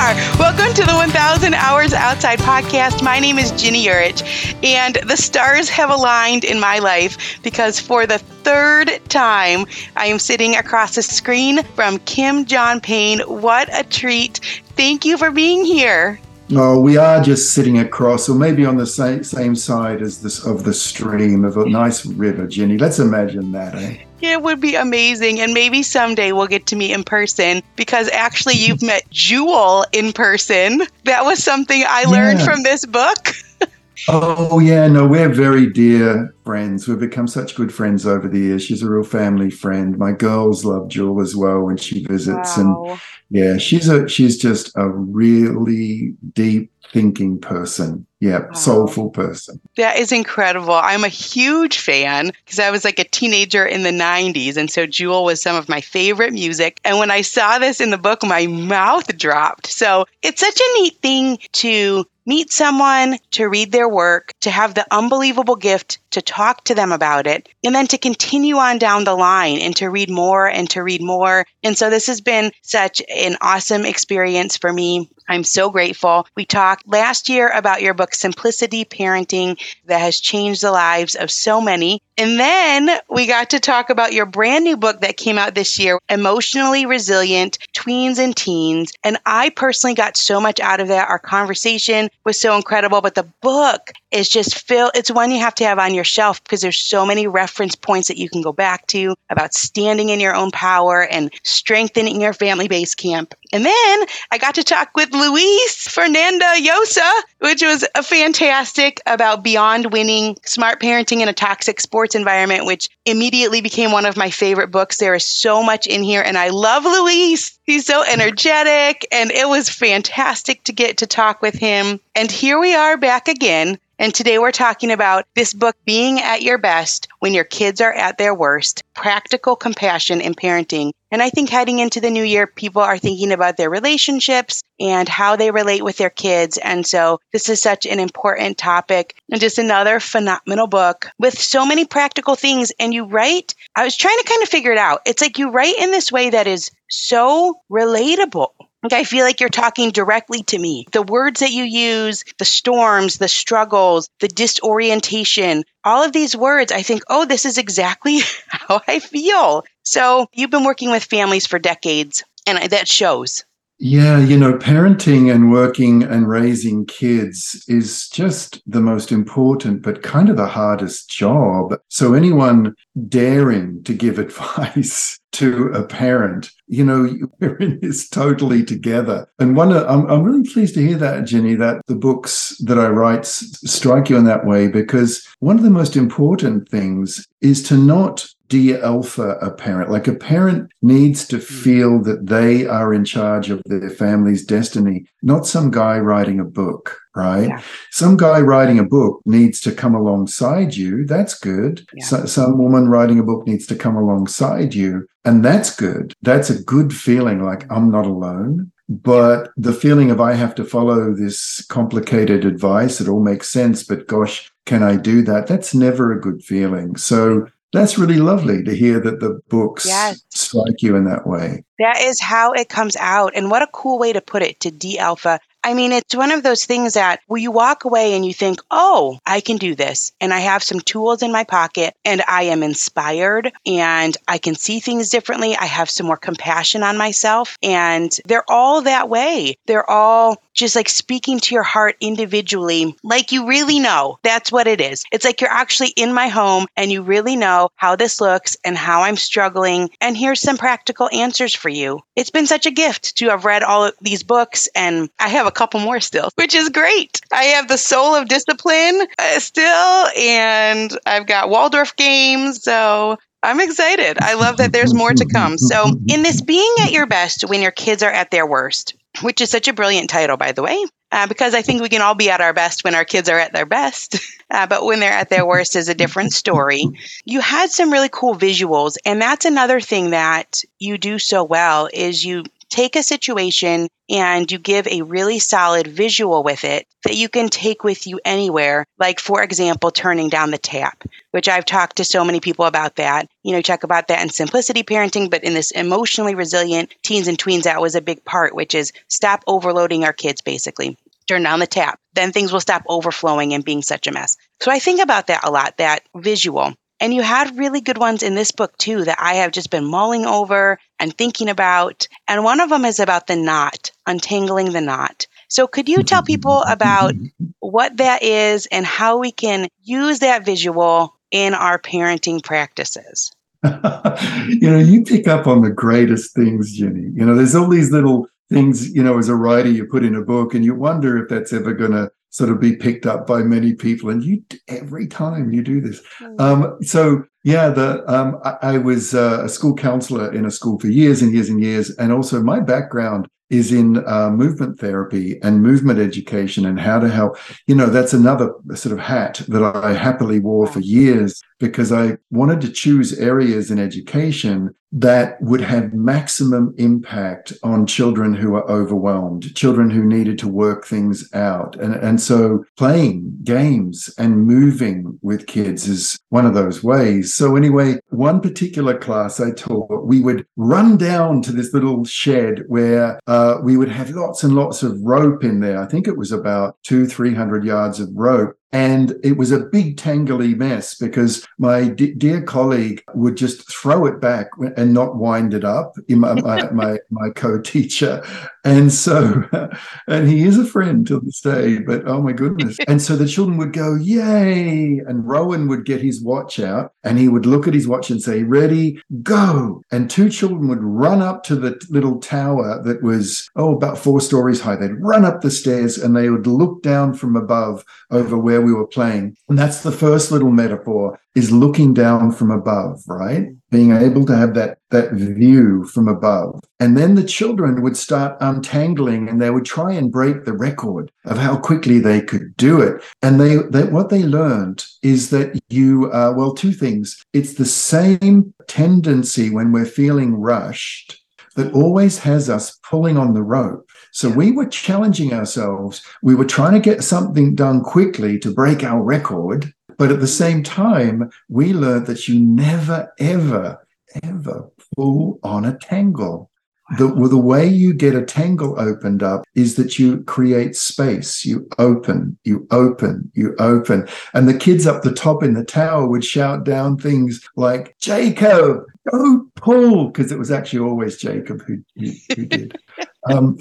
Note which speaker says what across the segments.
Speaker 1: are. Welcome to the 1000 Hours Outside podcast. My name is Ginny Yurich, and the stars have aligned in my life because for the third time, I am sitting across the screen from Kim John Payne. What a treat. Thank you for being here.
Speaker 2: No, we are just sitting across, or maybe on the same same side as this of the stream of a nice river, Ginny. Let's imagine that, eh?
Speaker 1: It would be amazing. And maybe someday we'll get to meet in person because actually you've met Jewel in person. That was something I learned yeah. from this book.
Speaker 2: oh, yeah. No, we're very dear friends. We've become such good friends over the years. She's a real family friend. My girls love Jewel as well when she visits. Wow. And yeah, she's a she's just a really deep thinking person. Yeah, wow. soulful person.
Speaker 1: That is incredible. I'm a huge fan because I was like a teenager in the 90s. And so Jewel was some of my favorite music. And when I saw this in the book, my mouth dropped. So it's such a neat thing to meet someone, to read their work, to have the unbelievable gift to talk to them about it, and then to continue on down the line and to read more and to read more. And so this has been such an awesome experience for me. I'm so grateful. We talked last year about your book, Simplicity Parenting, that has changed the lives of so many. And then we got to talk about your brand new book that came out this year, Emotionally Resilient Tweens and Teens. And I personally got so much out of that. Our conversation was so incredible, but the book is just filled. It's one you have to have on your shelf because there's so many reference points that you can go back to about standing in your own power and strengthening your family base camp. And then I got to talk with Luis Fernando Llosa which was a fantastic about beyond winning smart parenting in a toxic sports environment, which immediately became one of my favorite books. There is so much in here, and I love Luis. He's so energetic, and it was fantastic to get to talk with him. And here we are back again and today we're talking about this book, Being at Your Best When Your Kids Are at Their Worst Practical Compassion in Parenting. And I think heading into the new year, people are thinking about their relationships and how they relate with their kids. And so this is such an important topic and just another phenomenal book with so many practical things. And you write, I was trying to kind of figure it out. It's like you write in this way that is so relatable. Like I feel like you're talking directly to me. The words that you use, the storms, the struggles, the disorientation, all of these words, I think, oh, this is exactly how I feel. So you've been working with families for decades, and that shows.
Speaker 2: Yeah, you know, parenting and working and raising kids is just the most important, but kind of the hardest job. So, anyone daring to give advice to a parent, you know, we're in this totally together. And one, uh, I'm, I'm really pleased to hear that, Ginny, that the books that I write strike you in that way, because one of the most important things is to not de-alpha a parent. Like a parent needs to hmm. feel that they are in charge of their family's destiny, not some guy writing a book, right? Yeah. Some guy writing a book needs to come alongside you. That's good. Yeah. So, some woman writing a book needs to come alongside you. And that's good. That's a good feeling like I'm not alone. But the feeling of I have to follow this complicated advice, it all makes sense, but gosh, can I do that? That's never a good feeling. So that's really lovely to hear that the books yes. strike you in that way.
Speaker 1: That is how it comes out. And what a cool way to put it to de alpha I mean, it's one of those things that where you walk away and you think, oh, I can do this. And I have some tools in my pocket and I am inspired and I can see things differently. I have some more compassion on myself. And they're all that way. They're all just like speaking to your heart individually, like you really know. That's what it is. It's like you're actually in my home and you really know how this looks and how I'm struggling. And here's some practical answers for you. It's been such a gift to have read all of these books and I have a couple more still, which is great. I have the soul of discipline uh, still, and I've got Waldorf games. So I'm excited. I love that there's more to come. So, in this being at your best when your kids are at their worst, which is such a brilliant title, by the way, uh, because I think we can all be at our best when our kids are at their best. Uh, but when they're at their worst is a different story. You had some really cool visuals, and that's another thing that you do so well is you take a situation and you give a really solid visual with it that you can take with you anywhere. Like, for example, turning down the tap, which I've talked to so many people about that. You know, talk about that in simplicity parenting, but in this emotionally resilient teens and tweens, that was a big part, which is stop overloading our kids, basically. Turn down the tap. Then things will stop overflowing and being such a mess. So I think about that a lot, that visual. And you had really good ones in this book too that I have just been mulling over and thinking about. And one of them is about the knot, untangling the knot. So could you tell people about what that is and how we can use that visual in our parenting practices?
Speaker 2: you know, you pick up on the greatest things, Ginny. You know, there's all these little things, you know, as a writer, you put in a book and you wonder if that's ever going to sort of be picked up by many people. And you, every time you do this. Mm. Um, so, yeah, the um, I, I, was uh, a school counselor in a school for years and years and years. And also, my background is in uh, movement therapy and movement education and how to help. You know, that's another sort of hat that I happily wore for years because I wanted to choose areas in education that would have maximum impact on children who are overwhelmed, children who needed to work things out. And, and so playing games and moving with kids is one of those ways. So, anyway, one particular class I taught, we would run down to this little shed where uh, we would have lots and lots of rope in there. I think it was about two, 300 yards of rope. And it was a big tangly mess because my d- dear colleague would just throw it back and not wind it up, my, my, my, my co-teacher. And so, and he is a friend to this day, but oh my goodness. And so the children would go, yay. And Rowan would get his watch out and he would look at his watch and say, ready, go. And two children would run up to the little tower that was, oh, about four stories high. They'd run up the stairs and they would look down from above over where where we were playing. And that's the first little metaphor is looking down from above, right? Being able to have that, that view from above. And then the children would start untangling and they would try and break the record of how quickly they could do it. And they, they what they learned is that you, uh, well, two things. It's the same tendency when we're feeling rushed that always has us pulling on the rope. So we were challenging ourselves. We were trying to get something done quickly to break our record. But at the same time, we learned that you never, ever, ever pull on a tangle. The, the way you get a tangle opened up is that you create space. You open, you open, you open. And the kids up the top in the tower would shout down things like, Jacob, go pull, because it was actually always Jacob who, who, who did. Um,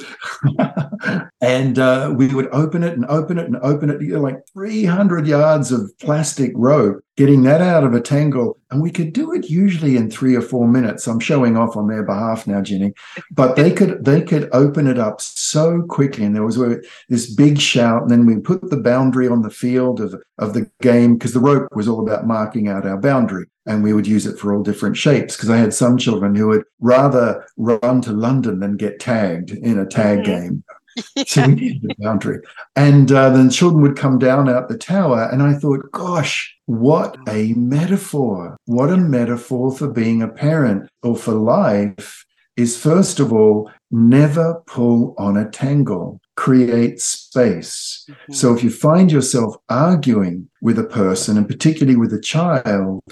Speaker 2: and uh, we would open it and open it and open it, you know, like 300 yards of plastic rope, getting that out of a tangle. And we could do it usually in three or four minutes. I'm showing off on their behalf now, Ginny. But they could they could open it up so quickly. And there was this big shout. And then we put the boundary on the field of, of the game because the rope was all about marking out our boundary and we would use it for all different shapes because I had some children who would rather run to London than get tagged in a tag mm-hmm. game. so we needed a boundary. And uh, then children would come down out the tower, and I thought, gosh, what a metaphor! What a metaphor for being a parent or for life is first of all, never pull on a tangle create space. Mm-hmm. So if you find yourself arguing with a person, and particularly with a child,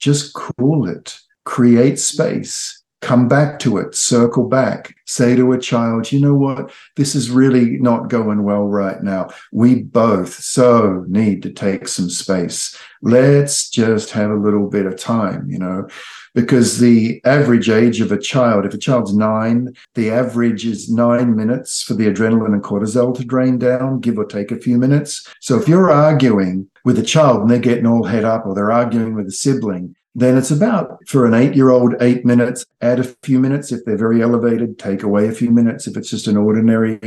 Speaker 2: just cool it, create space, come back to it, circle back, say to a child, you know what, this is really not going well right now. We both so need to take some space. Let's just have a little bit of time, you know, because the average age of a child, if a child's nine, the average is nine minutes for the adrenaline and cortisol to drain down, give or take a few minutes. So if you're arguing with a child and they're getting all head up or they're arguing with a sibling, then it's about for an eight year old, eight minutes, add a few minutes. If they're very elevated, take away a few minutes. If it's just an ordinary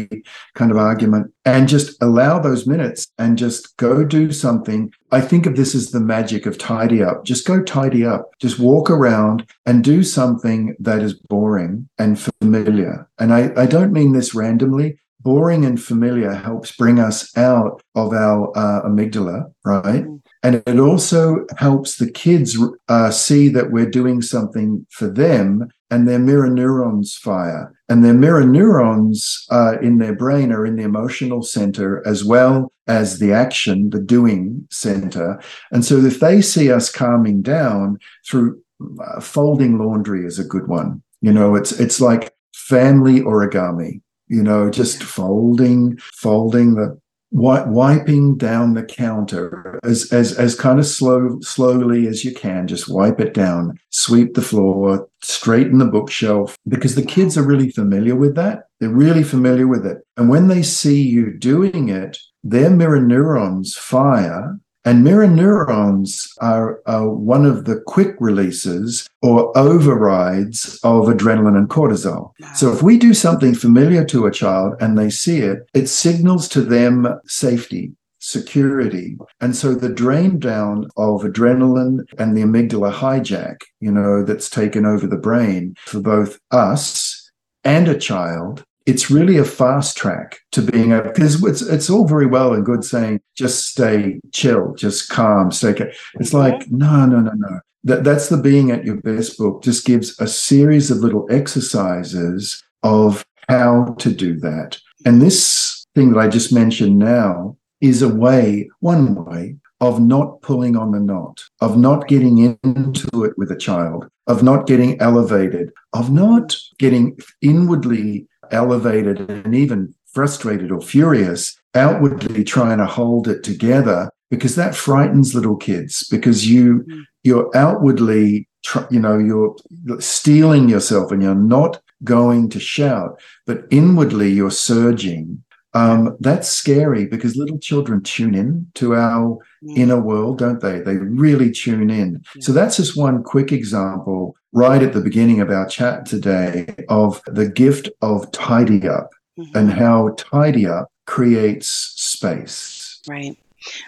Speaker 2: kind of argument, and just allow those minutes and just go do something. I think of this as the magic of tidy up. Just go tidy up. Just walk around and do something that is boring and familiar. And I, I don't mean this randomly boring and familiar helps bring us out of our uh, amygdala, right? Mm. And it also helps the kids uh, see that we're doing something for them and their mirror neurons fire. And their mirror neurons uh, in their brain are in the emotional center as well as the action, the doing center. And so if they see us calming down through uh, folding laundry is a good one. You know, it's it's like family origami. You know, just folding, folding the wiping down the counter as as as kind of slow slowly as you can just wipe it down sweep the floor straighten the bookshelf because the kids are really familiar with that. They're really familiar with it. And when they see you doing it their mirror neurons fire and mirror neurons are, are, one of the quick releases or overrides of adrenaline and cortisol. So if we do something familiar to a child and they see it, it signals to them safety. Security. And so the drain down of adrenaline and the amygdala hijack, you know, that's taken over the brain for both us and a child it's really a fast track to being a because it's it's all very well and good saying just stay chill, just calm, stay. Calm. It's like no, no, no, no. That that's the being at your best book. Just gives a series of little exercises of how to do that. And this thing that I just mentioned now is a way, one way of not pulling on the knot, of not getting into it with a child, of not getting elevated, of not getting inwardly elevated and even frustrated or furious, outwardly trying to hold it together because that frightens little kids because you mm. you're outwardly you know you're stealing yourself and you're not going to shout but inwardly you're surging um, that's scary because little children tune in to our mm. inner world, don't they? They really tune in. So that's just one quick example right at the beginning of our chat today of the gift of tidy up mm-hmm. and how tidy up creates space.
Speaker 1: Right.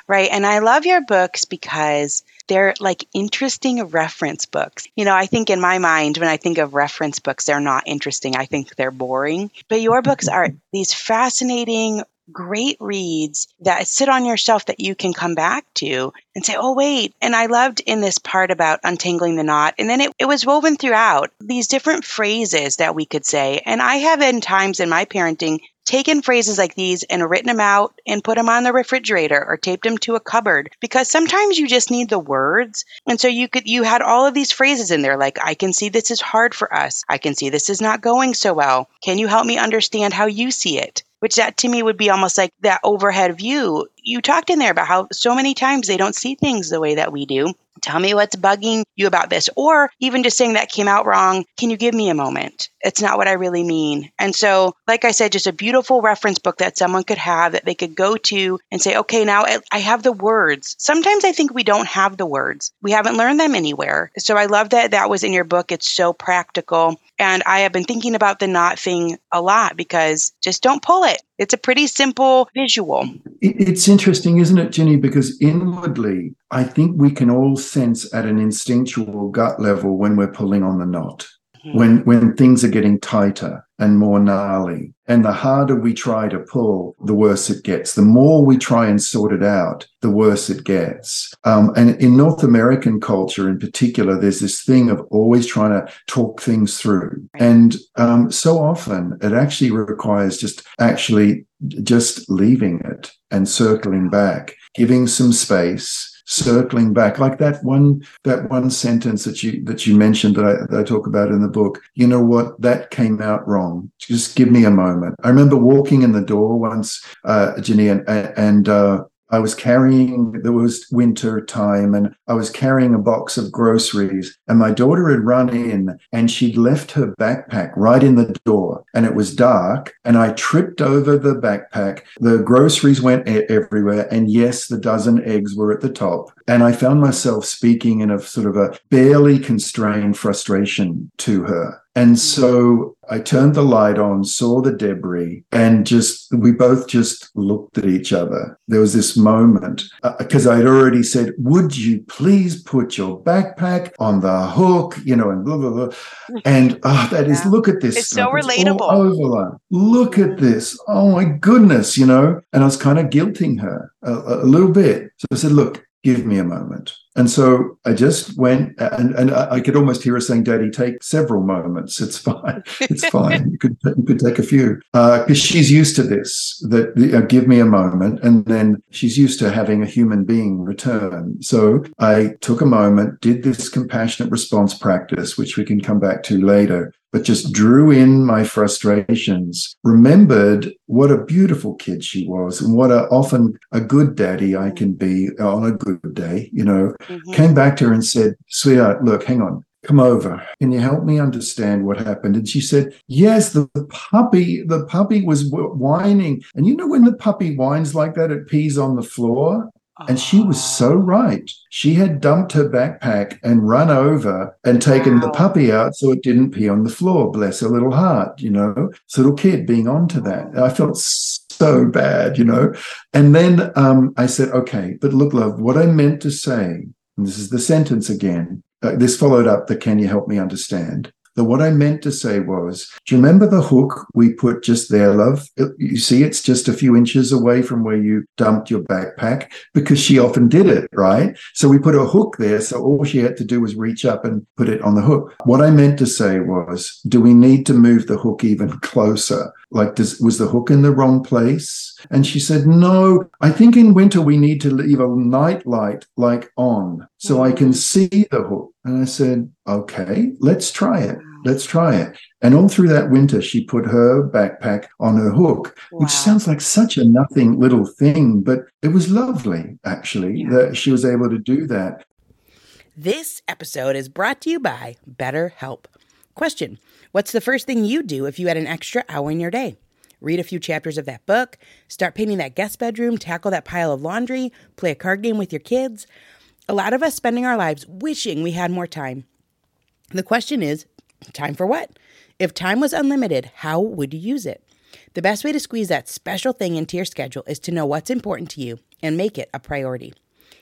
Speaker 1: Right. And I love your books because they're like interesting reference books. You know, I think in my mind, when I think of reference books, they're not interesting. I think they're boring. But your books are these fascinating, great reads that sit on your shelf that you can come back to and say, oh, wait. And I loved in this part about untangling the knot. And then it, it was woven throughout these different phrases that we could say. And I have in times in my parenting taken phrases like these and written them out and put them on the refrigerator or taped them to a cupboard because sometimes you just need the words. And so you could, you had all of these phrases in there like, I can see this is hard for us. I can see this is not going so well. Can you help me understand how you see it? Which that to me would be almost like that overhead view. You talked in there about how so many times they don't see things the way that we do. Tell me what's bugging you about this. Or even just saying that came out wrong. Can you give me a moment? It's not what I really mean. And so, like I said, just a beautiful reference book that someone could have that they could go to and say, okay, now I have the words. Sometimes I think we don't have the words, we haven't learned them anywhere. So I love that that was in your book. It's so practical. And I have been thinking about the knot thing a lot because just don't pull it. It's a pretty simple visual.
Speaker 2: It's interesting, isn't it, Ginny? Because inwardly, I think we can all sense at an instinctual gut level when we're pulling on the knot. When when things are getting tighter and more gnarly, and the harder we try to pull, the worse it gets. The more we try and sort it out, the worse it gets. Um, and in North American culture, in particular, there's this thing of always trying to talk things through, and um, so often it actually requires just actually just leaving it and circling back, giving some space circling back like that one that one sentence that you that you mentioned that I, that I talk about in the book you know what? That came out wrong. Just give me a moment. I remember walking in the door once uh Ginny and, and uh I was carrying, there was winter time, and I was carrying a box of groceries. And my daughter had run in and she'd left her backpack right in the door. And it was dark. And I tripped over the backpack. The groceries went everywhere. And yes, the dozen eggs were at the top. And I found myself speaking in a sort of a barely constrained frustration to her. And so I turned the light on, saw the debris, and just, we both just looked at each other. There was this moment because uh, I'd already said, Would you please put your backpack on the hook? You know, and blah, blah, blah. And oh, that is, look at this.
Speaker 1: It's stuff. so relatable.
Speaker 2: It's look at this. Oh my goodness, you know. And I was kind of guilting her a, a little bit. So I said, Look, give me a moment. And so I just went, and, and I could almost hear her saying, "Daddy, take several moments. It's fine. It's fine. you could you could take a few because uh, she's used to this. That uh, give me a moment, and then she's used to having a human being return. So I took a moment, did this compassionate response practice, which we can come back to later, but just drew in my frustrations, remembered what a beautiful kid she was and what a, often a good daddy I can be on a good day, you know, mm-hmm. came back to her and said, sweetheart, look, hang on. Come over. Can you help me understand what happened? And she said, Yes, the, the puppy, the puppy was whining. And you know, when the puppy whines like that, it pees on the floor. And she was so right. She had dumped her backpack and run over and taken wow. the puppy out so it didn't pee on the floor. Bless her little heart, you know, this little kid being onto that. I felt so bad, you know. And then um, I said, okay, but look, love, what I meant to say, and this is the sentence again, uh, this followed up the can you help me understand? That what I meant to say was, do you remember the hook we put just there, love? You see, it's just a few inches away from where you dumped your backpack because she often did it, right? So we put a hook there. So all she had to do was reach up and put it on the hook. What I meant to say was, do we need to move the hook even closer? Like, does, was the hook in the wrong place? And she said, no, I think in winter we need to leave a night light like on so I can see the hook. And I said, okay, let's try it. Let's try it. And all through that winter, she put her backpack on her hook, wow. which sounds like such a nothing little thing, but it was lovely, actually, yeah. that she was able to do that.
Speaker 3: This episode is brought to you by BetterHelp. Question What's the first thing you do if you had an extra hour in your day? Read a few chapters of that book, start painting that guest bedroom, tackle that pile of laundry, play a card game with your kids. A lot of us spending our lives wishing we had more time. The question is time for what? If time was unlimited, how would you use it? The best way to squeeze that special thing into your schedule is to know what's important to you and make it a priority.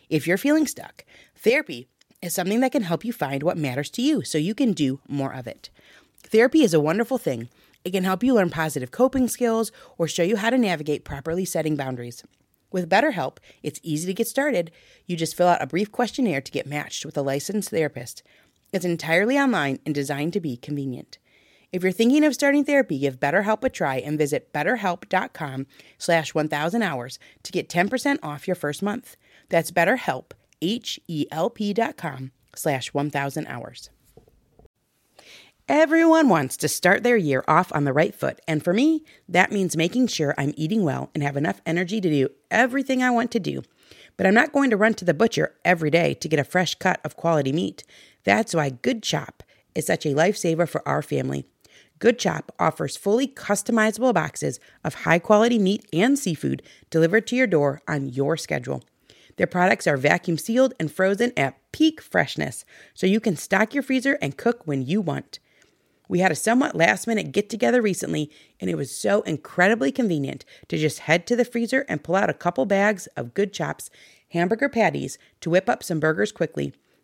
Speaker 3: If you're feeling stuck, therapy is something that can help you find what matters to you so you can do more of it. Therapy is a wonderful thing. It can help you learn positive coping skills or show you how to navigate properly setting boundaries. With BetterHelp, it's easy to get started. You just fill out a brief questionnaire to get matched with a licensed therapist. It's entirely online and designed to be convenient. If you're thinking of starting therapy, give BetterHelp a try and visit betterhelp.com slash 1000 hours to get 10% off your first month. That's betterhelp, H-E-L-P dot com slash 1000 hours. Everyone wants to start their year off on the right foot, and for me, that means making sure I'm eating well and have enough energy to do everything I want to do. But I'm not going to run to the butcher every day to get a fresh cut of quality meat. That's why Good Chop is such a lifesaver for our family. Good Chop offers fully customizable boxes of high quality meat and seafood delivered to your door on your schedule. Their products are vacuum sealed and frozen at peak freshness, so you can stock your freezer and cook when you want. We had a somewhat last minute get together recently, and it was so incredibly convenient to just head to the freezer and pull out a couple bags of Good Chops hamburger patties to whip up some burgers quickly.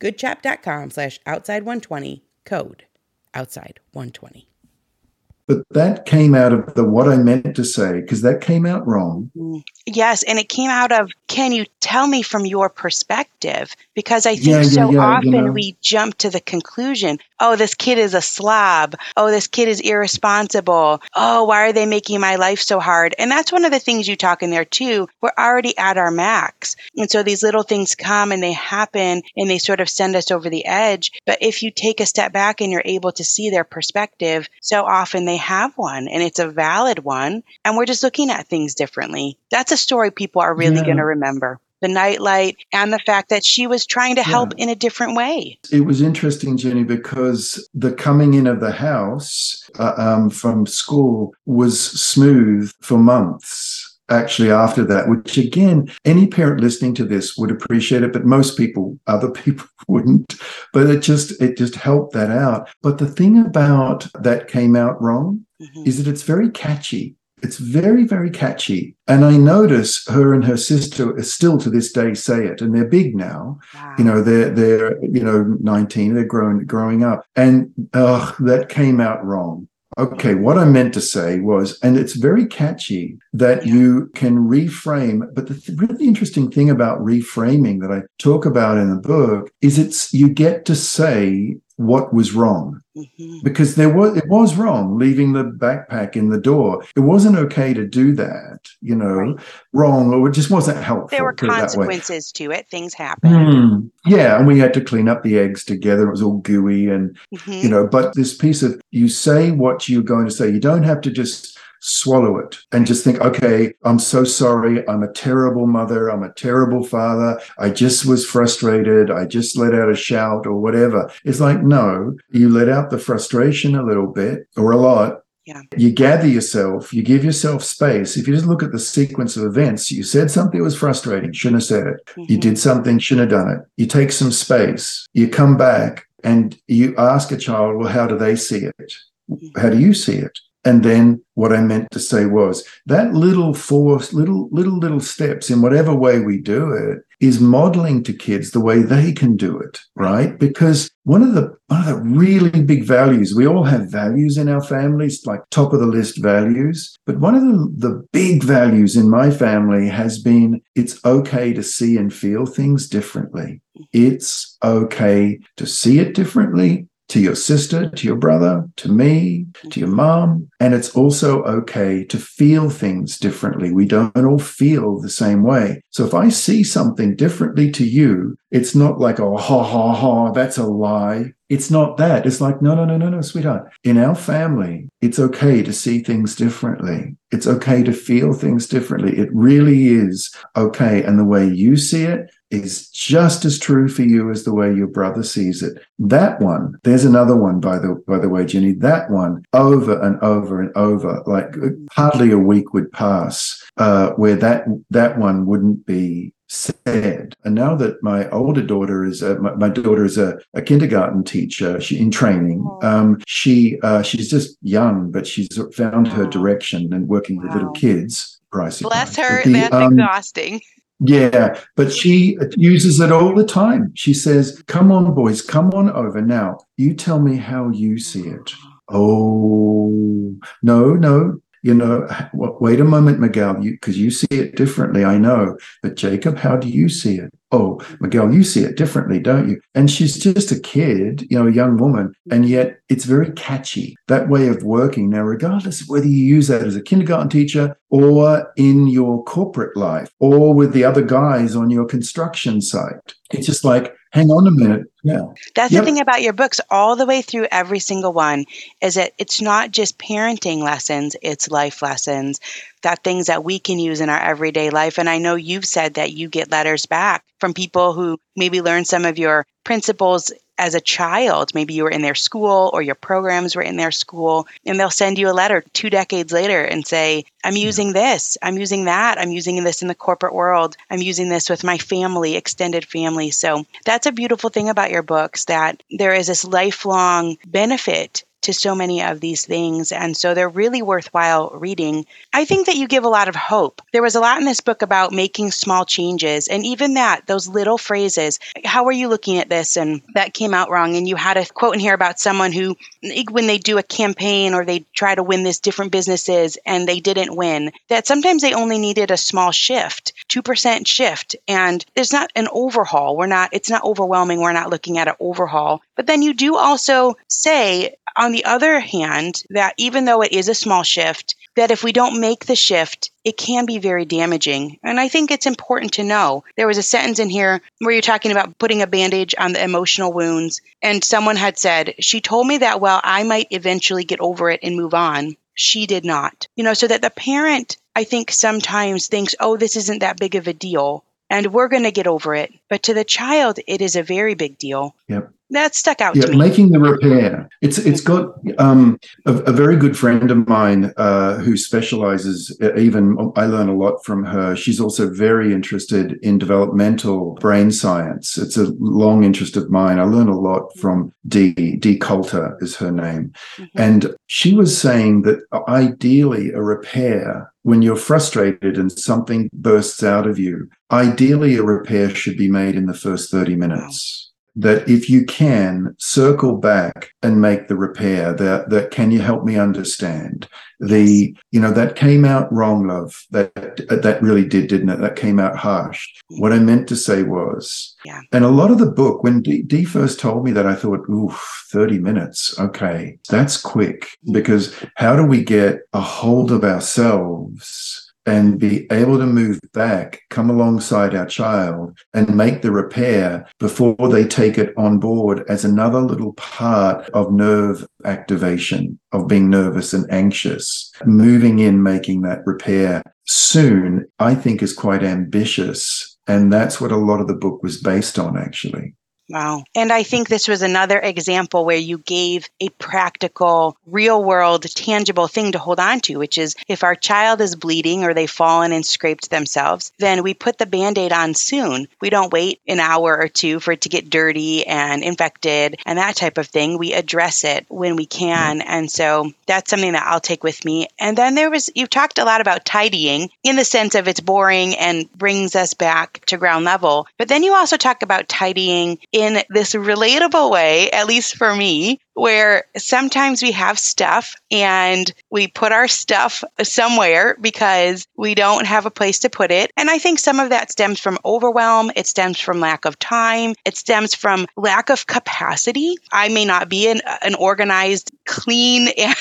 Speaker 3: goodchop.com slash outside 120 code outside 120
Speaker 2: but that came out of the what I meant to say because that came out wrong.
Speaker 1: Mm. Yes, and it came out of can you tell me from your perspective? Because I think
Speaker 2: yeah,
Speaker 1: so
Speaker 2: yeah, yeah,
Speaker 1: often
Speaker 2: you know.
Speaker 1: we jump to the conclusion, oh, this kid is a slob. Oh, this kid is irresponsible. Oh, why are they making my life so hard? And that's one of the things you talk in there too. We're already at our max. And so these little things come and they happen and they sort of send us over the edge. But if you take a step back and you're able to see their perspective, so often they have one and it's a valid one. And we're just looking at things differently. That's a story people are really
Speaker 2: Yeah.
Speaker 1: going to remember. The nightlight and the fact that she was trying to help
Speaker 2: Yeah.
Speaker 1: in a different way.
Speaker 2: It was interesting, Ginny, because the coming in of the house uh, um, from school was smooth for months. Actually after that, which again, any parent listening to this would appreciate it, but most people, other people wouldn't. But it just it just helped that out. But the thing about that came out wrong mm-hmm. is that it's very catchy. It's very, very catchy. And I notice her and her sister still to this day say it. And they're big now. Wow. You know, they're they're, you know, 19, they're growing growing up. And uh, that came out wrong. Okay, what I meant to say was, and it's very catchy that yeah. you can reframe. But the th- really interesting thing about reframing that I talk about in the book is it's you get to say what was wrong. Mm-hmm. because there was it was wrong leaving the backpack in the door. It wasn't okay to do that you know right. wrong or it just wasn't helpful
Speaker 1: there were consequences to it. Things happened.
Speaker 2: Mm, yeah and we had to clean up the eggs together. It was all gooey and mm-hmm. you know but this piece of you say what you're going to say. You don't have to just swallow it and just think, okay, I'm so sorry. I'm a terrible mother. I'm a terrible father. I just was frustrated. I just let out a shout or whatever. It's like, no, you let out the frustration a little bit or a lot.
Speaker 1: Yeah.
Speaker 2: You gather yourself, you give yourself space. If you just look at the sequence of events, you said something that was frustrating, shouldn't have said it. Mm-hmm. You did something, shouldn't have done it. You take some space, you come back and you ask a child, well, how do they see it? Mm-hmm. How do you see it? And then what I meant to say was that little four little little little steps in whatever way we do it is modeling to kids the way they can do it, right? Because one of the one of the really big values, we all have values in our families, like top of the list values. But one of the, the big values in my family has been it's okay to see and feel things differently. It's okay to see it differently to your sister, to your brother, to me, to your mom. And it's also okay to feel things differently. We don't all feel the same way. So if I see something differently to you, it's not like, oh, ha, ha, ha, that's a lie. It's not that. It's like, no, no, no, no, no, sweetheart. In our family, it's okay to see things differently. It's okay to feel things differently. It really is okay. And the way you see it is just as true for you as the way your brother sees it. That one, there's another one by the by the way, Ginny. That one over and over and over, like hardly a week would pass uh, where that that one wouldn't be said. And now that my older daughter is a, my, my, daughter is a, a, kindergarten teacher, she in training. Oh. Um, she uh, she's just young, but she's found her direction and working wow. with little kids.
Speaker 1: Bless her. The, That's um, exhausting.
Speaker 2: Yeah, but she uses it all the time. She says, Come on, boys, come on over. Now, you tell me how you see it. Oh, no, no. You know, wait a moment, Miguel, because you, you see it differently. I know. But Jacob, how do you see it? Oh, Miguel, you see it differently, don't you? And she's just a kid, you know, a young woman, and yet it's very catchy, that way of working. Now, regardless of whether you use that as a kindergarten teacher or in your corporate life or with the other guys on your construction site, it's just like, hang on a minute. Yeah.
Speaker 1: That's yep. the thing about your books, all the way through every single one, is that it's not just parenting lessons, it's life lessons, that things that we can use in our everyday life. And I know you've said that you get letters back from people who maybe learned some of your principles as a child. Maybe you were in their school or your programs were in their school, and they'll send you a letter two decades later and say, I'm using this, I'm using that, I'm using this in the corporate world, I'm using this with my family, extended family. So that's a beautiful thing about your books that there is this lifelong benefit to so many of these things. And so they're really worthwhile reading. I think that you give a lot of hope. There was a lot in this book about making small changes. And even that, those little phrases, how are you looking at this? And that came out wrong. And you had a quote in here about someone who, when they do a campaign or they try to win this different businesses and they didn't win, that sometimes they only needed a small shift, 2% shift. And there's not an overhaul. We're not, it's not overwhelming. We're not looking at an overhaul. But then you do also say on the other hand, that even though it is a small shift, that if we don't make the shift, it can be very damaging. And I think it's important to know. There was a sentence in here where you're talking about putting a bandage on the emotional wounds. And someone had said, She told me that, while I might eventually get over it and move on. She did not. You know, so that the parent, I think, sometimes thinks, oh, this isn't that big of a deal and we're going to get over it. But to the child, it is a very big deal.
Speaker 2: Yep.
Speaker 1: That stuck out
Speaker 2: yeah,
Speaker 1: to me.
Speaker 2: making the repair. It's it's got um, a, a, very good friend of mine uh, who specializes. Uh, even I learn a lot from her. She's also very interested in developmental brain science. It's a long interest of mine. I learn a lot from Dee Dee Coulter is her name, mm-hmm. and she was saying that ideally a repair when you're frustrated and something bursts out of you, ideally a repair should be made in the first 30 minutes that if you can circle back and make the repair that that can you help me understand? The you know that came out wrong love. That that really did didn't it? That came out harsh. What i meant to say was
Speaker 1: yeah.
Speaker 2: and a lot of the book when Dee, Dee first told me that i thought ooh 30 minutes. Okay. That's quick. Because how do we get a hold of ourselves and be able to move back, come alongside our child and make the repair before they take it on board as another little part of nerve activation, of being nervous and anxious. Moving in, making that repair soon, I think is quite ambitious. And that's what a lot of the book was based on, actually.
Speaker 1: Wow. And I think this was another example where you gave a practical, real world, tangible thing to hold on to, which is if our child is bleeding or they've fallen and scraped themselves, then we put the band aid on soon. We don't wait an hour or two for it to get dirty and infected and that type of thing. We address it when we can. Mm-hmm. And so that's something that I'll take with me. And then there was, you talked a lot about tidying in the sense of it's boring and brings us back to ground level. But then you also talk about tidying in this relatable way, at least for me, where sometimes we have stuff and we put our stuff somewhere because we don't have a place to put it. And I think some of that stems from overwhelm, it stems from lack of time, it stems from lack of capacity. I may not be an, an organized, clean, and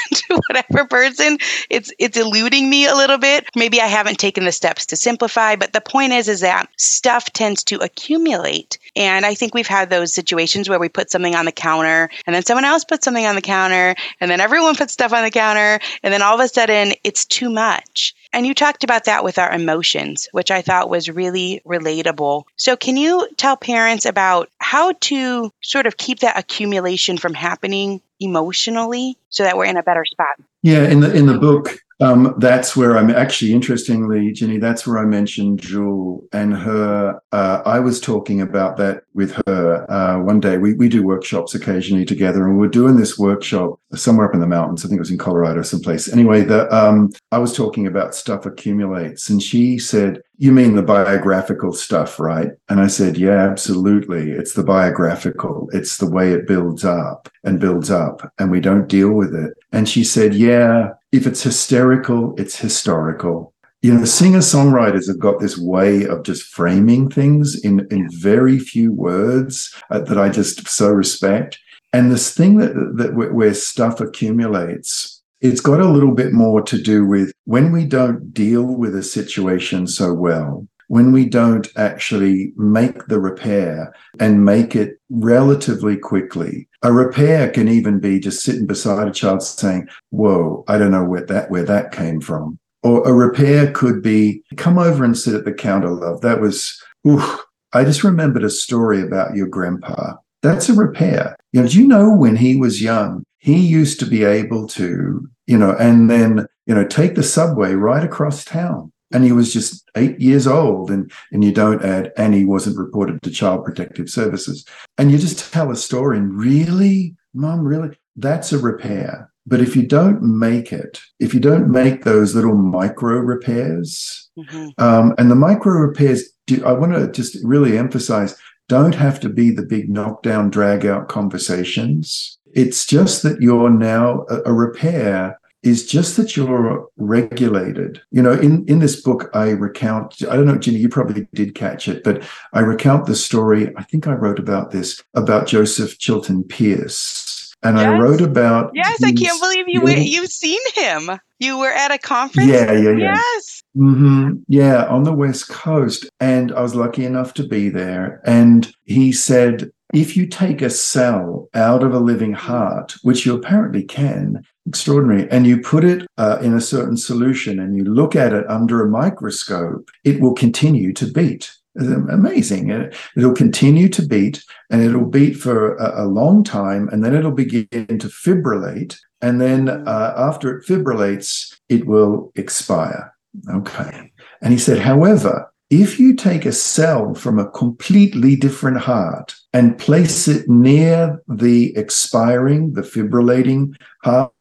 Speaker 1: whatever person. It's it's eluding me a little bit. Maybe I haven't taken the steps to simplify, but the point is is that stuff tends to accumulate. And I think we've had those situations where we put something on the counter and then someone else put something on the counter, and then everyone puts stuff on the counter, and then all of a sudden it's too much. And you talked about that with our emotions, which I thought was really relatable. So, can you tell parents about how to sort of keep that accumulation from happening emotionally so that we're in a better spot?
Speaker 2: Yeah, in the in the book, um, that's where I'm actually, interestingly, Ginny, that's where I mentioned Jewel and her. Uh, I was talking about that with her uh, one day. We, we do workshops occasionally together, and we are doing this workshop somewhere up in the mountains. I think it was in Colorado, someplace. Anyway, the, um, I was talking about stuff accumulates, and she said, You mean the biographical stuff, right? And I said, Yeah, absolutely. It's the biographical, it's the way it builds up and builds up, and we don't deal with it. And she said, Yeah if it's hysterical, it's historical. You know, singer songwriters have got this way of just framing things in, in very few words uh, that I just so respect. And this thing that, that where stuff accumulates, it's got a little bit more to do with when we don't deal with a situation so well, when we don't actually make the repair and make it relatively quickly. A repair can even be just sitting beside a child saying, Whoa, I don't know where that where that came from. Or a repair could be come over and sit at the counter, love. That was oof. I just remembered a story about your grandpa. That's a repair. You know, do you know when he was young, he used to be able to, you know, and then, you know, take the subway right across town and he was just eight years old and and you don't add and he wasn't reported to child protective services. And you just tell a story and really mom really that's a repair. But if you don't make it if you don't make those little micro repairs mm-hmm. um, and the micro repairs do, i want to just really emphasize don't have to be the big knockdown drag out conversations. It's just that you're now a, a repair is just that you're regulated. You know, in, in this book, I recount, I don't know, Ginny, you probably did catch it, but I recount the story. I think I wrote about this, about Joseph Chilton Pearce. And yes. I wrote about.
Speaker 1: Yes, I can't believe you, were, you've seen him. You were at a conference?
Speaker 2: Yeah, yeah,
Speaker 1: yeah. Yes.
Speaker 2: Mm-hmm. Yeah, on the West Coast. And I was lucky enough to be there. And he said, if you take a cell out of a living heart, which you apparently can, extraordinary, and you put it uh, in a certain solution and you look at it under a microscope, it will continue to beat. amazing. It'll continue to beat and it'll beat for a, a long time and then it'll begin to fibrillate. And then uh, after it fibrillates, it will expire. Okay. And he said, however, if you take a cell from a completely different heart and place it near the expiring, the fibrillating heart,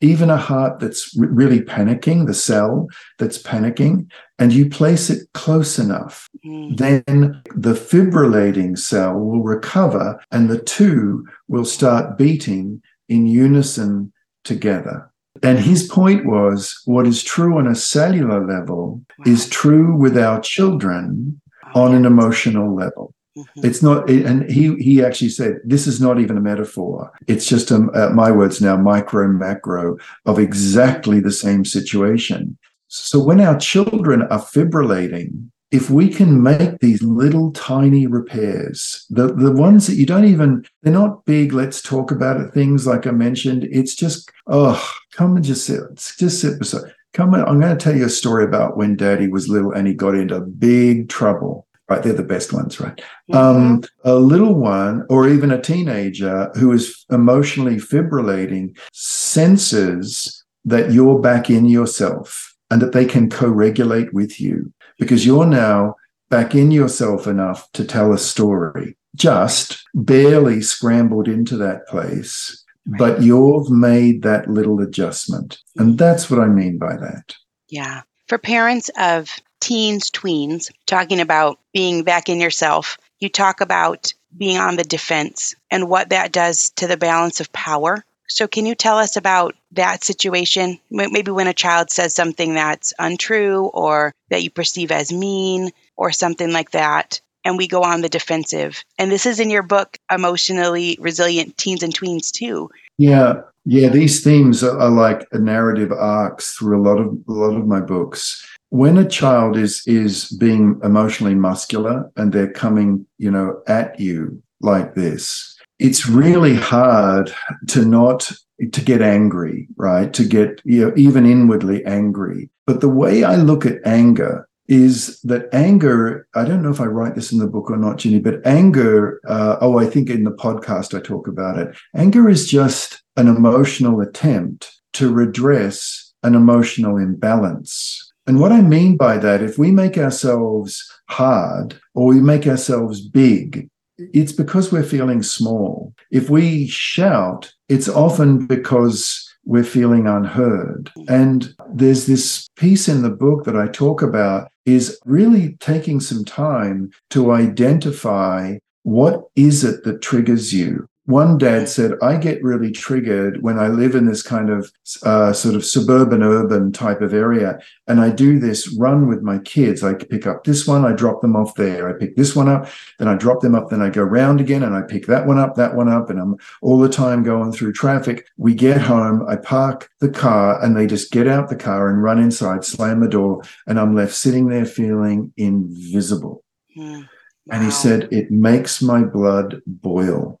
Speaker 2: even a heart that's really panicking, the cell that's panicking, and you place it close enough, mm. then the fibrillating cell will recover and the two will start beating in unison together. And his point was what is true on a cellular level wow. is true with our children on an emotional level. Mm-hmm. It's not, and he he actually said this is not even a metaphor. It's just a, uh, my words now, micro macro of exactly the same situation. So when our children are fibrillating, if we can make these little tiny repairs, the, the ones that you don't even, they're not big, let's talk about it, things like I mentioned. It's just, oh, come and just sit, just sit beside. Come I'm going to tell you a story about when daddy was little and he got into big trouble right? They're the best ones, right? Mm-hmm. Um, a little one or even a teenager who is emotionally fibrillating senses that you're back in yourself and that they can co regulate with you because you're now back in yourself enough to tell a story, just barely scrambled into that place. But you've made that little adjustment. And that's what I mean by that.
Speaker 1: Yeah. For parents of teens, tweens, talking about being back in yourself, you talk about being on the defense and what that does to the balance of power. So, can you tell us about that situation? Maybe when a child says something that's untrue or that you perceive as mean or something like that, and we go on the defensive. And this is in your book, Emotionally Resilient Teens and Tweens, too.
Speaker 2: Yeah. Yeah, these themes are, are like narrative arcs through a lot of a lot of my books. When a child is is being emotionally muscular and they're coming you know at you like this it's really hard to not to get angry right? To get you know even inwardly angry. But the way i look at anger is that anger i don't know if i write this in the book or not ginny but anger uh, oh i think in the podcast i talk about it anger is just an emotional attempt to redress an emotional imbalance and what I mean by that, if we make ourselves hard or we make ourselves big, it's because we're feeling small. If we shout, it's often because we're feeling unheard. And there's this piece in the book that I talk about is really taking some time to identify what is it that triggers you? One dad said, I get really triggered when I live in this kind of uh, sort of suburban urban type of area. And I do this run with my kids. I pick up this one, I drop them off there. I pick this one up, then I drop them up, then I go round again and I pick that one up, that one up. And I'm all the time going through traffic. We get home, I park the car and they just get out the car and run inside, slam the door. And I'm left sitting there feeling invisible. Mm. Wow. And he said, it makes my blood boil.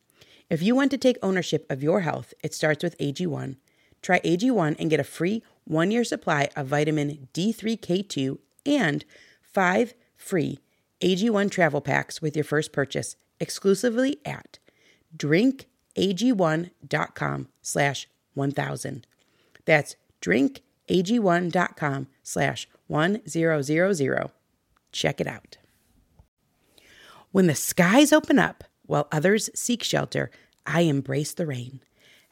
Speaker 3: If you want to take ownership of your health, it starts with AG1. Try AG1 and get a free one year supply of vitamin D3K2 and five free AG1 travel packs with your first purchase exclusively at drinkag1.com slash 1000. That's drinkag1.com slash 1000. Check it out. When the skies open up while others seek shelter, I embrace the rain.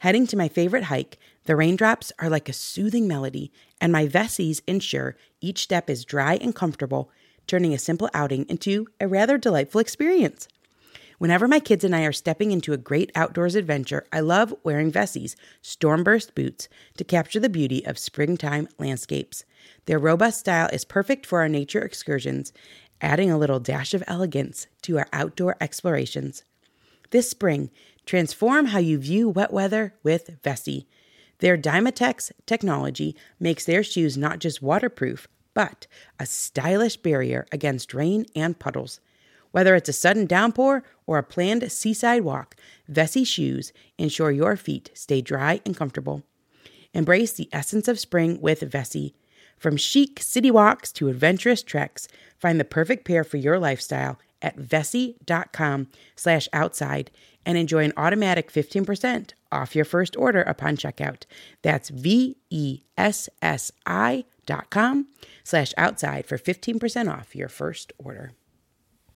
Speaker 3: Heading to my favorite hike, the raindrops are like a soothing melody, and my Vessies ensure each step is dry and comfortable, turning a simple outing into a rather delightful experience. Whenever my kids and I are stepping into a great outdoors adventure, I love wearing Vessi's Stormburst boots to capture the beauty of springtime landscapes. Their robust style is perfect for our nature excursions, adding a little dash of elegance to our outdoor explorations. This spring, transform how you view wet weather with Vessi. Their Dymatex technology makes their shoes not just waterproof, but a stylish barrier against rain and puddles. Whether it's a sudden downpour or a planned seaside walk, Vessi shoes ensure your feet stay dry and comfortable. Embrace the essence of spring with Vessi. From chic city walks to adventurous treks, find the perfect pair for your lifestyle at vessi.com slash outside and enjoy an automatic 15% off your first order upon checkout. That's V-E-S-S-I dot com slash outside for 15% off your first order.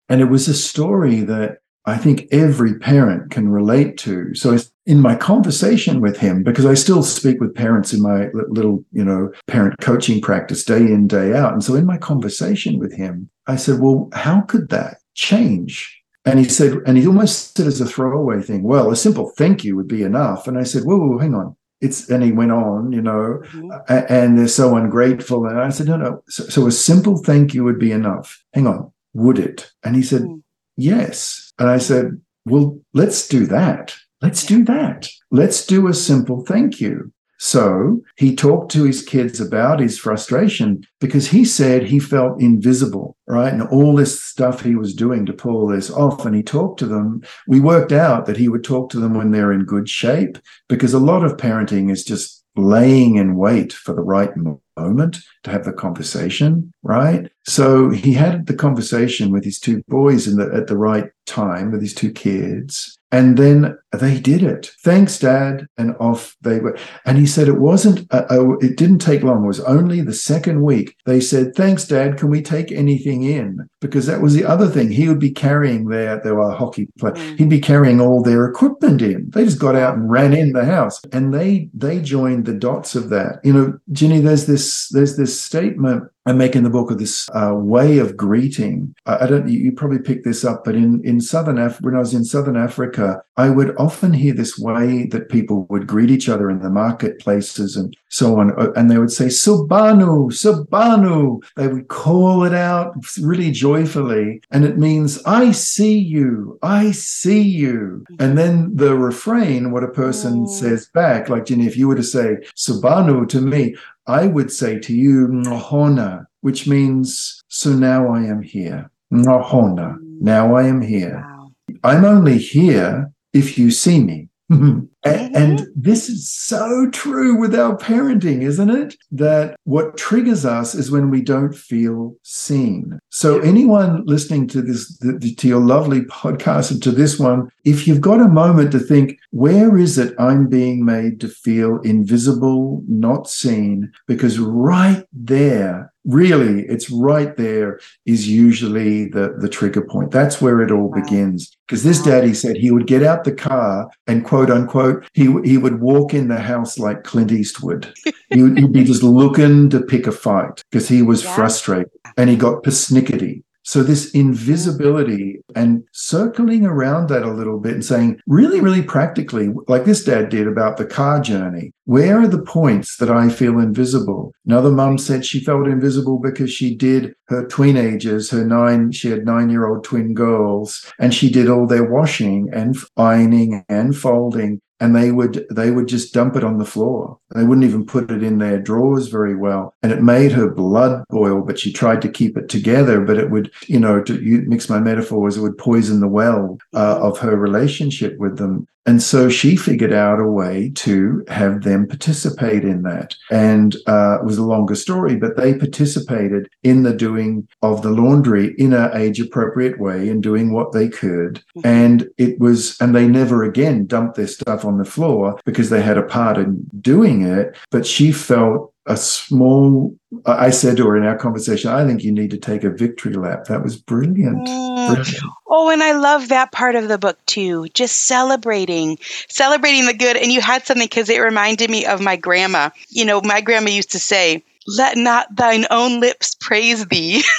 Speaker 2: And it was a story that I think every parent can relate to. So in my conversation with him, because I still speak with parents in my little, you know, parent coaching practice day in, day out. And so in my conversation with him, I said, well, how could that change? And he said, and he almost said as a throwaway thing, well, a simple thank you would be enough. And I said, whoa, whoa hang on. It's, and he went on, you know, mm-hmm. and they're so ungrateful. And I said, no, no. So, so, a simple thank you would be enough. Hang on, would it? And he said, mm-hmm. yes. And I said, well, let's do that. Let's do that. Let's do a simple thank you. So he talked to his kids about his frustration because he said he felt invisible, right? And all this stuff he was doing to pull this off. And he talked to them. We worked out that he would talk to them when they're in good shape because a lot of parenting is just laying in wait for the right moment to have the conversation, right? So he had the conversation with his two boys in the, at the right time with his two kids. And then they did it. Thanks, Dad. And off they were. And he said it wasn't, a, a, it didn't take long. It was only the second week. They said, Thanks, Dad. Can we take anything in? Because that was the other thing. He would be carrying their, they were uh, hockey players. Mm. He'd be carrying all their equipment in. They just got out and ran in the house. And they, they joined the dots of that. You know, Ginny, there's this, there's this statement I make in the book of this uh, way of greeting. I, I don't. You, you, probably picked this up, but in in southern Af- when I was in southern Africa, I would often hear this way that people would greet each other in the marketplaces and so on, uh, and they would say "Subanu, Subanu." They would call it out really joyfully, and it means "I see you, I see you." And then the refrain, what a person oh. says back, like Ginny, if you were to say "Subanu" to me, I would say to you, Nhona, which means, so now I am here. Nhona, now I am here. Wow. I'm only here if you see me. and, mm-hmm. and, this is so true with our parenting, isn't it? That what triggers us is when we don't feel seen. So, anyone listening to this, to your lovely podcast and to this one, if you've got a moment to think, where is it I'm being made to feel invisible, not seen? Because right there really it's right there is usually the the trigger point that's where it all wow. begins because this daddy said he would get out the car and quote unquote he he would walk in the house like clint eastwood he would, he'd be just looking to pick a fight because he was yeah. frustrated and he got persnickety so, this invisibility and circling around that a little bit and saying, really, really practically, like this dad did about the car journey, where are the points that I feel invisible? Another mum said she felt invisible because she did her teenagers, her nine, she had nine year old twin girls, and she did all their washing and ironing and folding and they would they would just dump it on the floor. They wouldn't even put it in their drawers very well, and it made her blood boil. But she tried to keep it together, but it would, you know, to mix my metaphors, it would poison the well uh, of her relationship with them. And so she figured out a way to have them participate in that. And uh, it was a longer story, but they participated in the doing of the laundry in a age appropriate way and doing what they could. Mm-hmm. And it was, and they never again dumped their stuff on the floor because they had a part in doing it. But she felt a small i said to her in our conversation i think you need to take a victory lap. That was brilliant, mm. brilliant.
Speaker 1: oh and i love that part of the book too just celebrating celebrating the good. And you had something because it reminded me of my grandma. You know my grandma used to say let not thine own lips praise thee.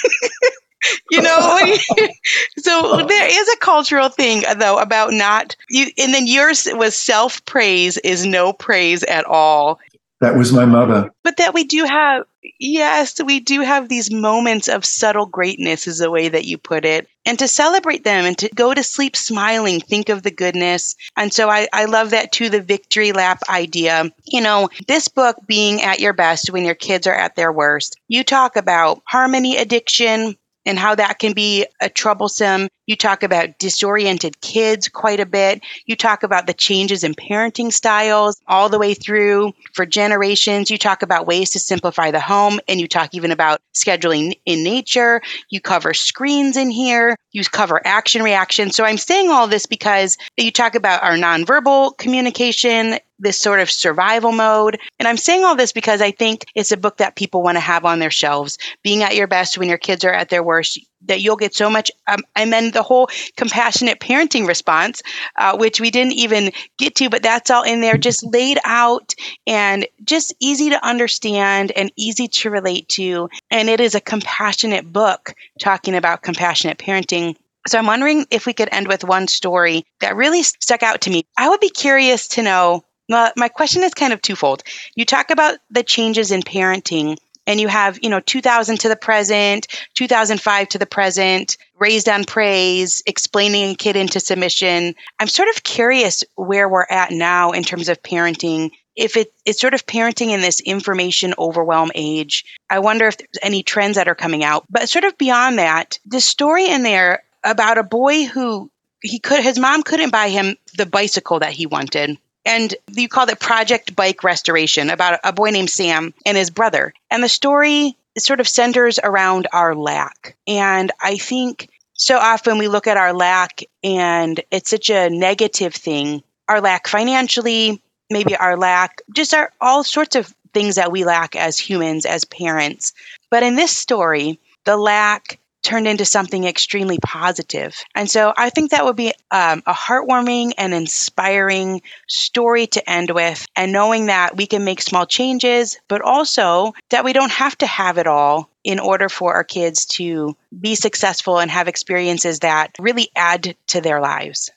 Speaker 1: You know so there is a cultural thing though about not you and then yours was self praise is no praise at all
Speaker 2: that was my mother.
Speaker 1: But that we do have yes we do have these moments of subtle greatness is the way that you put it. And to celebrate them and to go to sleep smiling think of the goodness. And so i, I love that too the victory lap idea. You know this book being at your best when your kids are at their worst you talk about harmony addiction and how that can be a troublesome. You talk about disoriented kids quite a bit. You talk about the changes in parenting styles all the way through for generations. You talk about ways to simplify the home and you talk even about scheduling in nature. You cover screens in here. You cover action reaction. So I'm saying all this because you talk about our nonverbal communication this sort of survival mode. And I'm saying all this because I think it's a book that people want to have on their shelves. Being at your best when your kids are at their worst, that you'll get so much. Um, and then the whole compassionate parenting response, uh, which we didn't even get to, but that's all in there, just laid out and just easy to understand and easy to relate to. And it is a compassionate book talking about compassionate parenting. So I'm wondering if we could end with one story that really stuck out to me. I would be curious to know well, my question is kind of twofold. You talk about the changes in parenting and you have, you know, 2000 to the present, 2005 to the present, raised on praise, explaining a kid into submission. I'm sort of curious where we're at now in terms of parenting. If it, it's sort of parenting in this information overwhelm age, I wonder if there's any trends that are coming out. But sort of beyond that, the story in there about a boy who he could his mom couldn't buy him the bicycle that he wanted and you call it Project Bike Restoration about a boy named Sam and his brother. And the story sort of centers around our lack. And I think so often we look at our lack and it's such a negative thing. Our lack financially, maybe our lack, just our all sorts of things that we lack as humans, as parents. But in this story, the lack turned into something extremely positive. And so I think that would be um, a heartwarming and inspiring story to end with. And knowing that we can make small changes, but also that we don't have to have it all in order for our kids to be successful and have experiences that really add to their lives.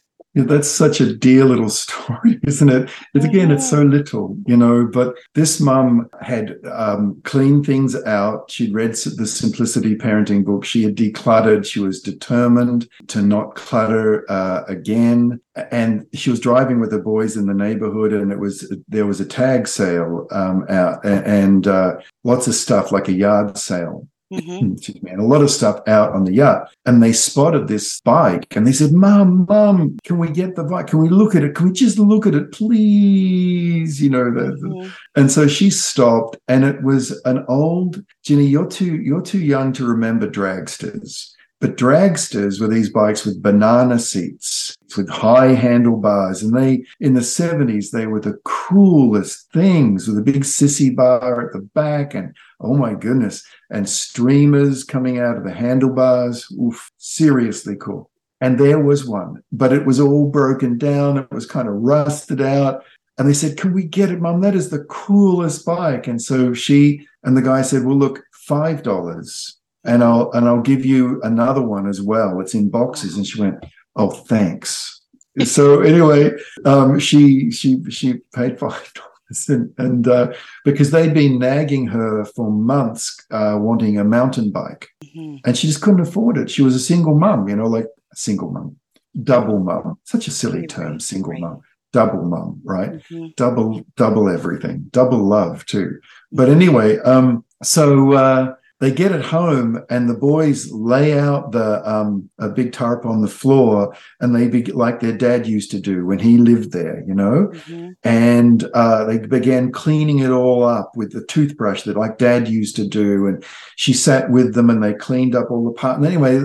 Speaker 2: That's such a dear little story, isn't it? It's, again, it's so little, you know. But this mum had um, cleaned things out. She'd read the Simplicity Parenting book. She had decluttered. She was determined to not clutter uh, again. And she was driving with the boys in the neighborhood, and it was there was a tag sale um, out, and uh, lots of stuff like a yard sale. Mm-hmm. Excuse me, and a lot of stuff out on the yacht. And they spotted this bike and they said, Mom, Mom, can we get the bike? Can we look at it? Can we just look at it, please? You know, the, mm-hmm. and so she stopped and it was an old Ginny, you're too you're too young to remember dragsters. But dragsters were these bikes with banana seats, with high handlebars. And they, in the 70s, they were the coolest things with a big sissy bar at the back and oh my goodness, and streamers coming out of the handlebars. Oof, seriously cool. And there was one, but it was all broken down. It was kind of rusted out. And they said, Can we get it, mom? That is the coolest bike. And so she and the guy said, Well, look, $5 and I'll and I'll give you another one as well. It's in boxes." And she went, "Oh, thanks." so anyway, um, she she she paid five dollars, and, uh, because they'd been nagging her for months, uh, wanting a mountain bike, mm-hmm. and she just couldn't afford it. She was a single mum, you know, like a single mum, double mum. Such a silly term, single right. mum double mum, right? Mm-hmm. Double, double everything, double love too. But anyway, um, so uh, they get it home and the boys lay out the um, a big tarp on the floor and they be like their dad used to do when he lived there you know mm-hmm. and uh, they began cleaning it all up with the toothbrush that like dad used to do and she sat with them and they cleaned up all the parts and anyway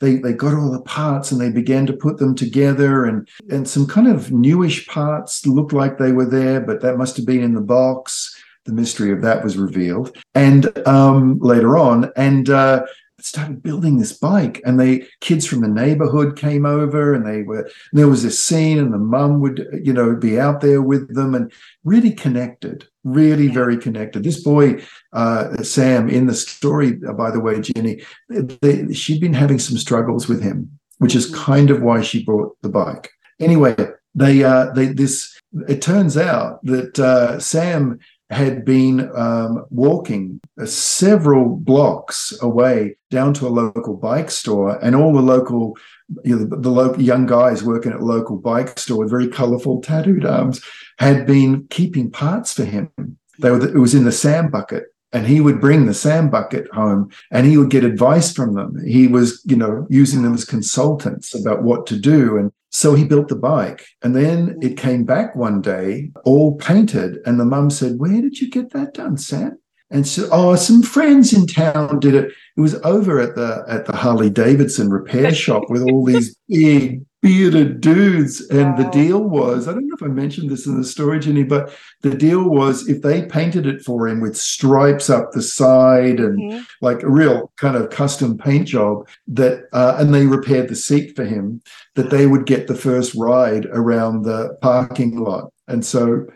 Speaker 2: they they got all the parts and they began to put them together and and some kind of newish parts looked like they were there but that must have been in the box the mystery of that was revealed. And um, later on, and uh, started building this bike and they kids from the neighborhood came over and they were and there was this scene and the mum would you know be out there with them and really connected really very connected this boy uh, sam in the story uh, by the way ginny they, she'd been having some struggles with him which is mm-hmm. kind of why she bought the bike anyway they uh they this it turns out that uh, sam had been um, walking several blocks away down to a local bike store, and all the local, you know, the, the local young guys working at a local bike store with very colourful tattooed arms had been keeping parts for him. They were, it was in the sand bucket, and he would bring the sand bucket home and he would get advice from them. He was, you know, using them as consultants about what to do. And so he built the bike. And then hmm. it came back one day, all painted. And the mum said, Where did you get that done, Sam? And so, oh, some friends in town did it. It was over at the at the Harley Davidson repair shop with all these big bearded dudes. And wow. the deal was, I don't know if I mentioned this in the story, Ginny, but the deal was if they painted it for him with stripes up the side and mm-hmm. like a real kind of custom paint job, that uh, and they repaired the seat for him, that they would get the first ride around the parking lot. And so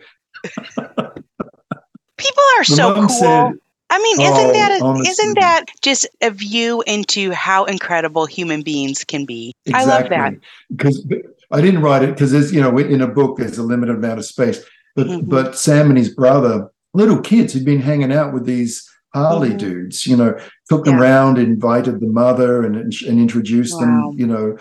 Speaker 1: people are so cool. Said, I mean, isn't oh, that a, not that just a view into how incredible human beings can be? Exactly. I love that
Speaker 2: because I didn't write it because there's you know in a book there's a limited amount of space, but mm-hmm. but Sam and his brother, little kids who'd been hanging out with these Harley mm-hmm. dudes, you know, took them yeah. around, invited the mother, and and introduced wow. them, you know,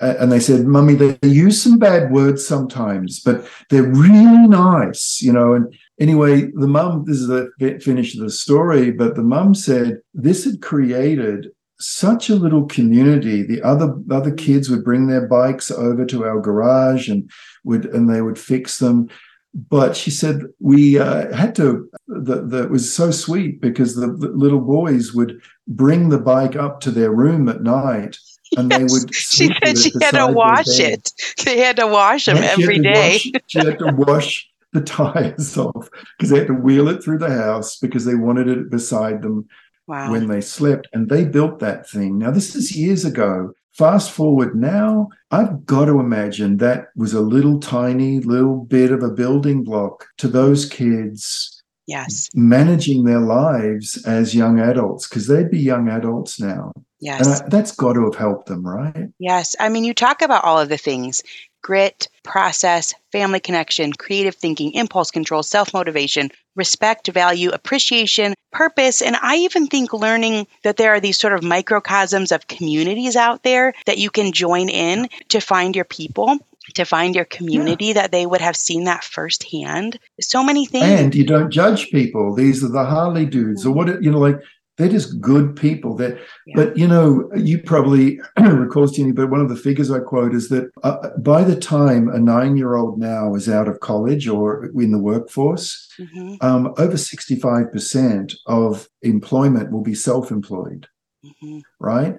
Speaker 2: and they said, "Mummy, they use some bad words sometimes, but they're really nice, you know." And anyway, the mum, this is the finish of the story, but the mum said this had created such a little community. The other other kids would bring their bikes over to our garage and would and they would fix them. But she said we uh, had to. That was so sweet because the, the, little boys would bring the bike up to their room at night, and yes. they would.
Speaker 1: She said she had to wash it. They had to wash them every day.
Speaker 2: Wash, she had to wash the tires off because they had to wheel it through the house because they wanted it beside them wow. when they slept. And they built that thing. Now, this is years ago. Fast forward now, I've got to imagine that was a little tiny little bit of a building block to those kids
Speaker 1: yes
Speaker 2: managing their lives as young adults because they'd be young adults now
Speaker 1: yes
Speaker 2: and I, that's got to have helped them right
Speaker 1: yes i mean you talk about all of the things grit process family connection creative thinking impulse control self-motivation respect value appreciation purpose and i even think learning that there are these sort of microcosms of communities out there that you can join in to find your people to find your community yeah. that they would have seen that firsthand. So many things.
Speaker 2: And you don't judge people. These are the Harley dudes, or mm. what you know, like they're just good people. That, yeah. but you know, you probably recall, Ginny, but one of the figures I quote is that uh, by the time a nine-year-old now is out of college or in the workforce, mm-hmm. um, over sixty-five percent of employment will be self-employed. Mm-hmm. Right.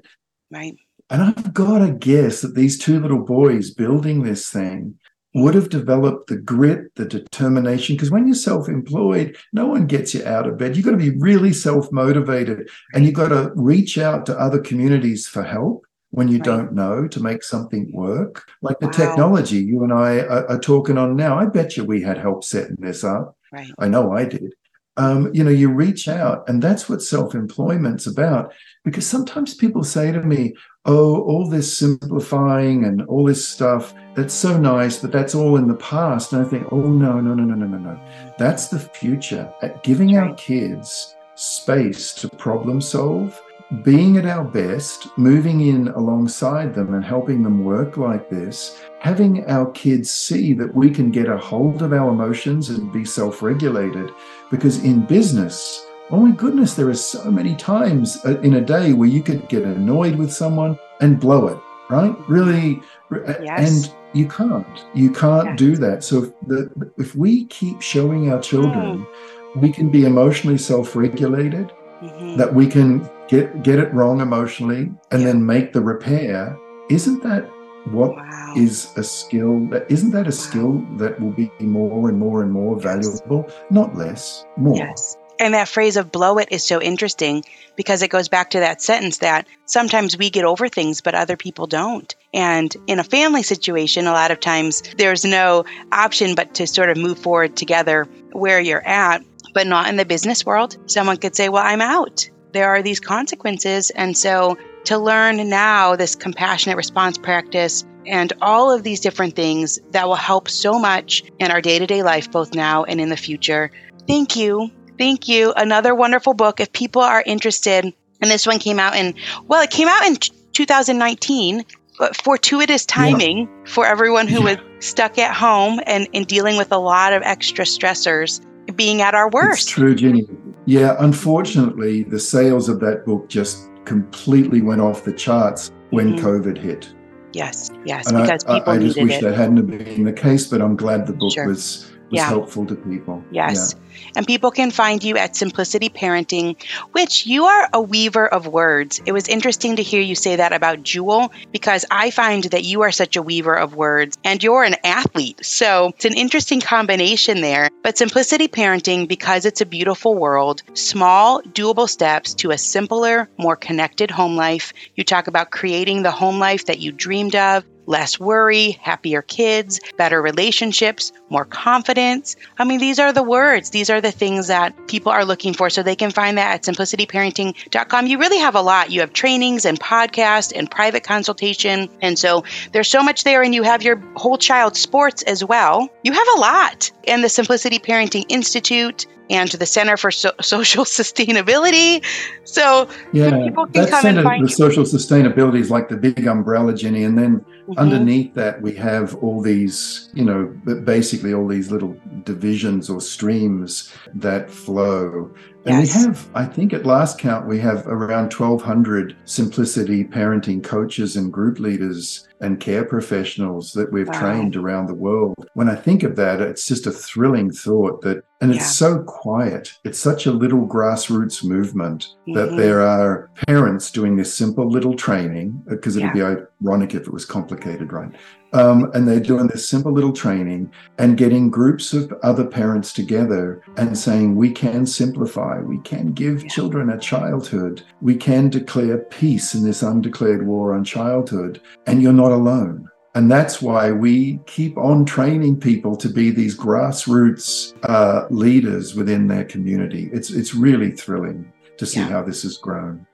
Speaker 1: Right.
Speaker 2: And I've got to guess that these two little boys building this thing would have developed the grit, the determination. Because when you're self employed, no one gets you out of bed. You've got to be really self motivated and you've got to reach out to other communities for help when you right. don't know to make something work. Like the wow. technology you and I are, are, talking on now. I bet you we had help setting this up.
Speaker 1: Right.
Speaker 2: I know I did. Um, you know, you reach out, and that's what self employment's about. Because sometimes people say to me, oh, all this simplifying and all this stuff, that's so nice, but that's all in the past. And I think, oh, no, no, no, no, no, no, no. That's the future. At giving our kids space to problem solve, being at our best, moving in alongside them and helping them work like this, having our kids see that we can get a hold of our emotions and be self regulated. Because in business, oh my goodness, there are so many times uh, in a day where you could get annoyed with someone and blow it, right? Really, yes. and you can't. You can't yes. do that. So if, the, if we keep showing our children, mm. we can be emotionally self-regulated, mm-hmm. that we can get get it wrong emotionally, and yeah. then make the repair. Isn't that What wow. is a skill that isn't that a skill that will be more and more and more valuable, yes. not less, more.
Speaker 1: Yes. And that phrase of blow it is so interesting because it goes back to that sentence that sometimes we get over things, but other people don't. And in a family situation, a lot of times there's no option but to sort of move forward together where you're at, but not in the business world. Someone could say, Well, I'm out. There are these consequences. And so to learn now this compassionate response practice and all of these different things that will help so much in our day to day life, both now and in the future. Thank you Thank you. Another wonderful book. If people are interested, and this one came out in, well, it came out in 2019. But fortuitous timing yeah. for everyone who yeah. was stuck at home and, and dealing with a lot of extra stressors, being at our worst.
Speaker 2: It's true, Ginny. Yeah, unfortunately, the sales of that book just completely went off the charts when mm-hmm. COVID hit.
Speaker 1: Yes, yes,
Speaker 2: and because I, people I, I just wish it. that hadn't been the case, but I'm glad the book sure. was was yeah. helpful to people.
Speaker 1: Yes. Yeah. And people can find you at Simplicity Parenting, which you are a weaver of words. It was interesting to hear you say that about Jewel because I find that you are such a weaver of words and you're an athlete. So it's an interesting combination there. But Simplicity Parenting, because it's a beautiful world, small, doable steps to a simpler, more connected home life. You talk about creating the home life that you dreamed of less worry, happier kids, better relationships, more confidence. I mean, these are the words, these are the things that people are looking for. So they can find that at simplicityparenting.com. You really have a lot. You have trainings and podcasts and private consultation. And so there's so much there, and you have your whole child sports as well. You have a lot. And the Simplicity Parenting Institute, and to the Center for so- Social Sustainability. So,
Speaker 2: yeah, people can that come center, and find the you. social sustainability is like the big umbrella, Ginny, and then mm-hmm. underneath that we have all these, you know, basically all these little divisions or streams that flow. And yes. we have, I think at last count, we have around 1,200 simplicity parenting coaches and group leaders and care professionals that we've wow. trained around the world. When I think of that, it's just a thrilling thought that, and it's yeah. so quiet. It's such a little grassroots movement mm-hmm. that there are parents doing this simple little training, because it'd yeah. be ironic if it was complicated, right? Um, and they're doing this simple little training and getting groups of other parents together and saying, we can simplify, we can give yeah. children a childhood, we can declare peace in this undeclared war on childhood, and you're not alone. And that's why we keep on training people to be these grassroots uh, leaders within their community. It's, it's really thrilling to see yeah. how this has grown.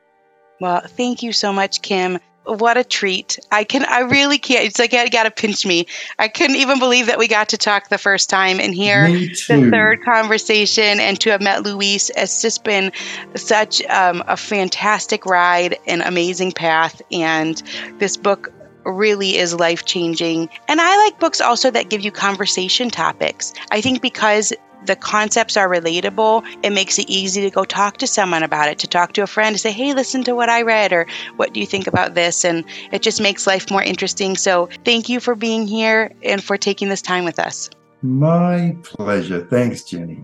Speaker 1: Well, thank you so much, Kim what a treat. I can I really can't it's like you gotta pinch me. I couldn't even believe that we got to talk the first time and hear the third conversation and to have met Luis. It's just been such um, a fantastic ride, an amazing path, and this book really is life changing. And I like books also that give you conversation topics. I think because the concepts are relatable, it makes it easy to go talk to someone about it, to talk to a friend, to say, hey, listen to what I read, or what do you think about this? And it just makes life more interesting. So thank you for being here and for taking this time with us.
Speaker 2: My pleasure. Thanks, Ginny.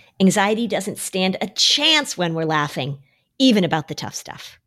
Speaker 4: Anxiety doesn't stand a chance when we're laughing, even about the tough stuff.